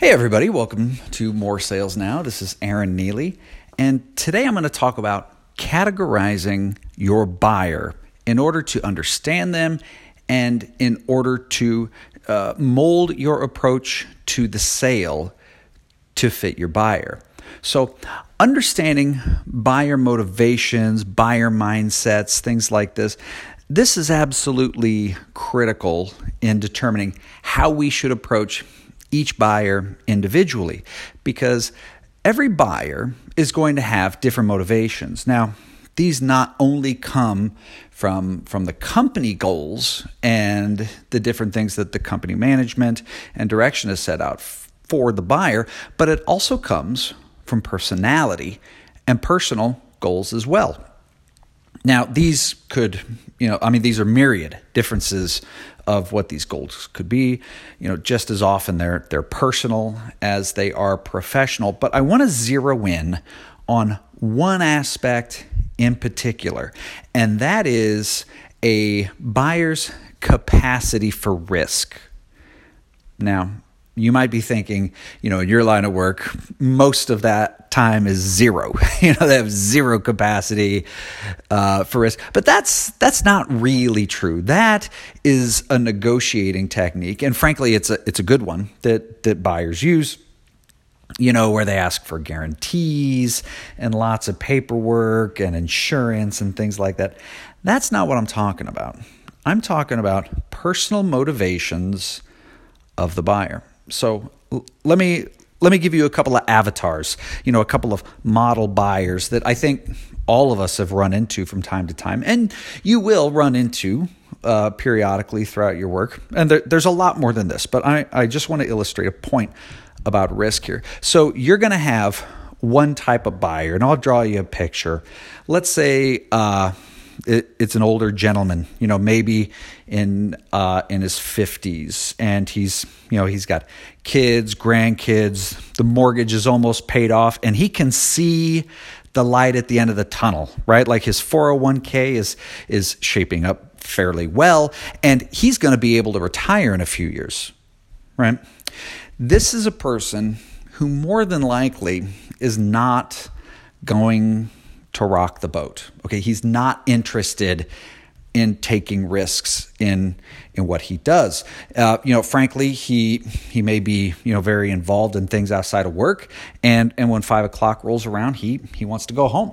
Hey, everybody, welcome to More Sales Now. This is Aaron Neely, and today I'm going to talk about categorizing your buyer in order to understand them and in order to uh, mold your approach to the sale to fit your buyer. So, understanding buyer motivations, buyer mindsets, things like this, this is absolutely critical in determining how we should approach each buyer individually because every buyer is going to have different motivations. Now, these not only come from from the company goals and the different things that the company management and direction has set out for the buyer, but it also comes from personality and personal goals as well. Now, these could, you know, I mean, these are myriad differences of what these goals could be. You know, just as often they're they're personal as they are professional. But I want to zero in on one aspect in particular, and that is a buyer's capacity for risk. Now, you might be thinking, you know, in your line of work, most of that time is zero. you know, they have zero capacity uh, for risk. But that's that's not really true. That is a negotiating technique, and frankly, it's a it's a good one that that buyers use. You know, where they ask for guarantees and lots of paperwork and insurance and things like that. That's not what I'm talking about. I'm talking about personal motivations of the buyer. So let me let me give you a couple of avatars, you know, a couple of model buyers that I think all of us have run into from time to time, and you will run into uh, periodically throughout your work. And there, there's a lot more than this, but I, I just want to illustrate a point about risk here. So you're going to have one type of buyer, and I'll draw you a picture. Let's say uh, it, it's an older gentleman, you know, maybe in uh, in his fifties, and he's you know he's got kids, grandkids. The mortgage is almost paid off, and he can see the light at the end of the tunnel, right? Like his 401k is is shaping up fairly well, and he's going to be able to retire in a few years, right? This is a person who more than likely is not going to rock the boat. Okay, he's not interested in taking risks in in what he does. Uh, you know, frankly, he he may be you know very involved in things outside of work, and and when five o'clock rolls around, he he wants to go home.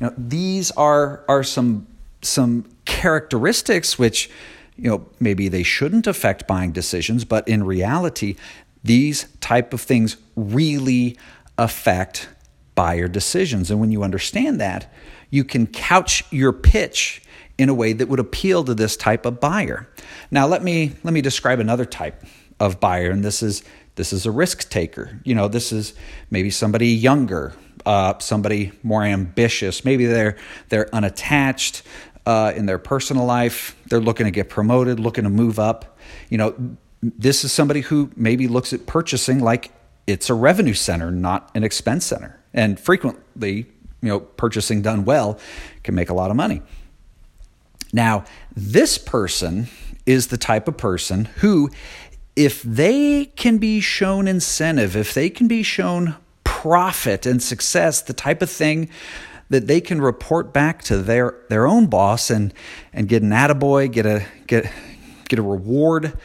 You know, these are are some some characteristics which you know maybe they shouldn't affect buying decisions, but in reality, these type of things really affect buyer decisions. And when you understand that, you can couch your pitch in a way that would appeal to this type of buyer. Now let me let me describe another type of buyer and this is this is a risk taker. You know, this is maybe somebody younger, uh, somebody more ambitious. Maybe they're they're unattached uh, in their personal life. They're looking to get promoted, looking to move up. You know, this is somebody who maybe looks at purchasing like it's a revenue center, not an expense center. And frequently, you know, purchasing done well can make a lot of money. Now, this person is the type of person who, if they can be shown incentive, if they can be shown profit and success, the type of thing that they can report back to their, their own boss and, and get an attaboy, get a, get, get a reward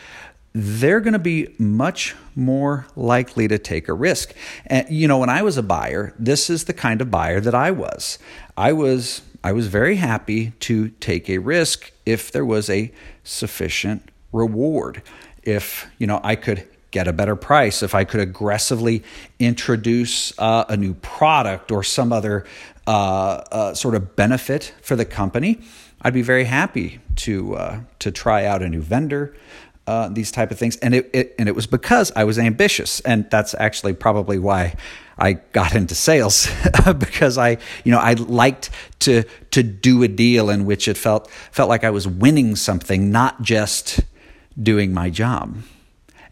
they're going to be much more likely to take a risk. And you know, when I was a buyer, this is the kind of buyer that I was. I was I was very happy to take a risk if there was a sufficient reward. If, you know, I could get a better price, if I could aggressively introduce uh, a new product or some other uh, uh, sort of benefit for the company, I'd be very happy to uh, to try out a new vendor, uh, these type of things, and it, it, and it was because I was ambitious, and that's actually probably why I got into sales because I you know I liked to to do a deal in which it felt felt like I was winning something, not just doing my job.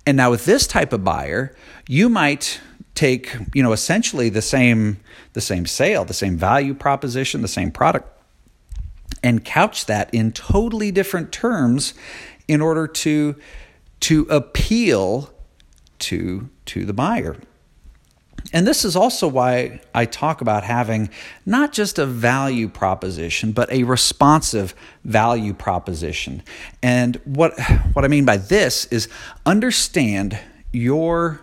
And now with this type of buyer, you might take you know essentially the same the same sale, the same value proposition, the same product and couch that in totally different terms in order to to appeal to, to the buyer. And this is also why I talk about having not just a value proposition, but a responsive value proposition. And what, what I mean by this is understand your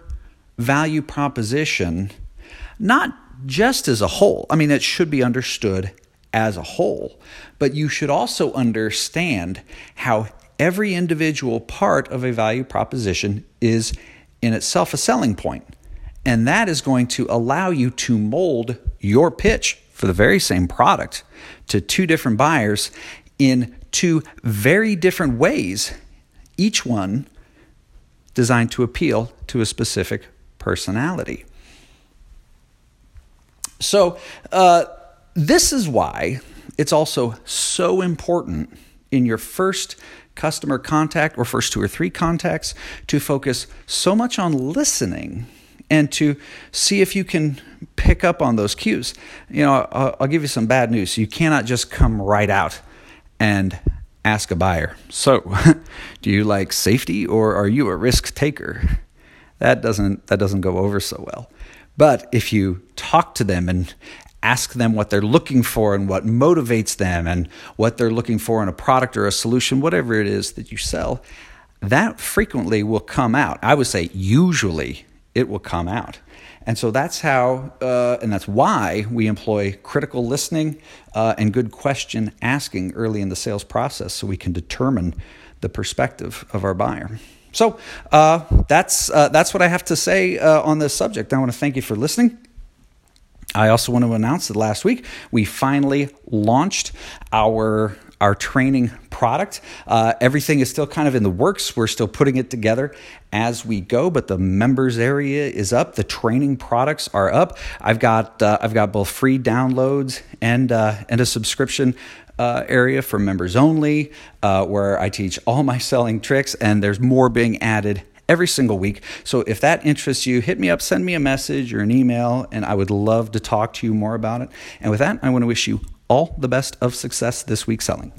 value proposition not just as a whole. I mean, it should be understood as a whole, but you should also understand how every individual part of a value proposition is in itself a selling point. And that is going to allow you to mold your pitch for the very same product to two different buyers in two very different ways, each one designed to appeal to a specific personality. So, uh, this is why it's also so important in your first customer contact or first two or three contacts to focus so much on listening and to see if you can pick up on those cues. You know, I'll, give you some bad news. You cannot just come right out and ask a buyer. So, do you like safety or are you a risk taker? That doesn't that doesn't go over so well. But if you talk to them and ask them what they're looking for and what motivates them and what they're looking for in a product or a solution, whatever it is that you sell, that frequently will come out. I would say usually it will come out. And so that's how, uh, and that's why we employ critical listening uh, and good question asking early in the sales process so we can determine the perspective of our buyer. So uh, that's, uh, that's what I have to say uh, on this subject. I want to thank you for listening. I also want to announce that last week we finally launched our our training product. Uh, everything is still kind of in the works. We're still putting it together as we go, but the members area is up. The training products are up. I've got uh, I've got both free downloads and uh, and a subscription. Uh, area for members only, uh, where I teach all my selling tricks, and there's more being added every single week. So if that interests you, hit me up, send me a message or an email, and I would love to talk to you more about it. And with that, I want to wish you all the best of success this week selling.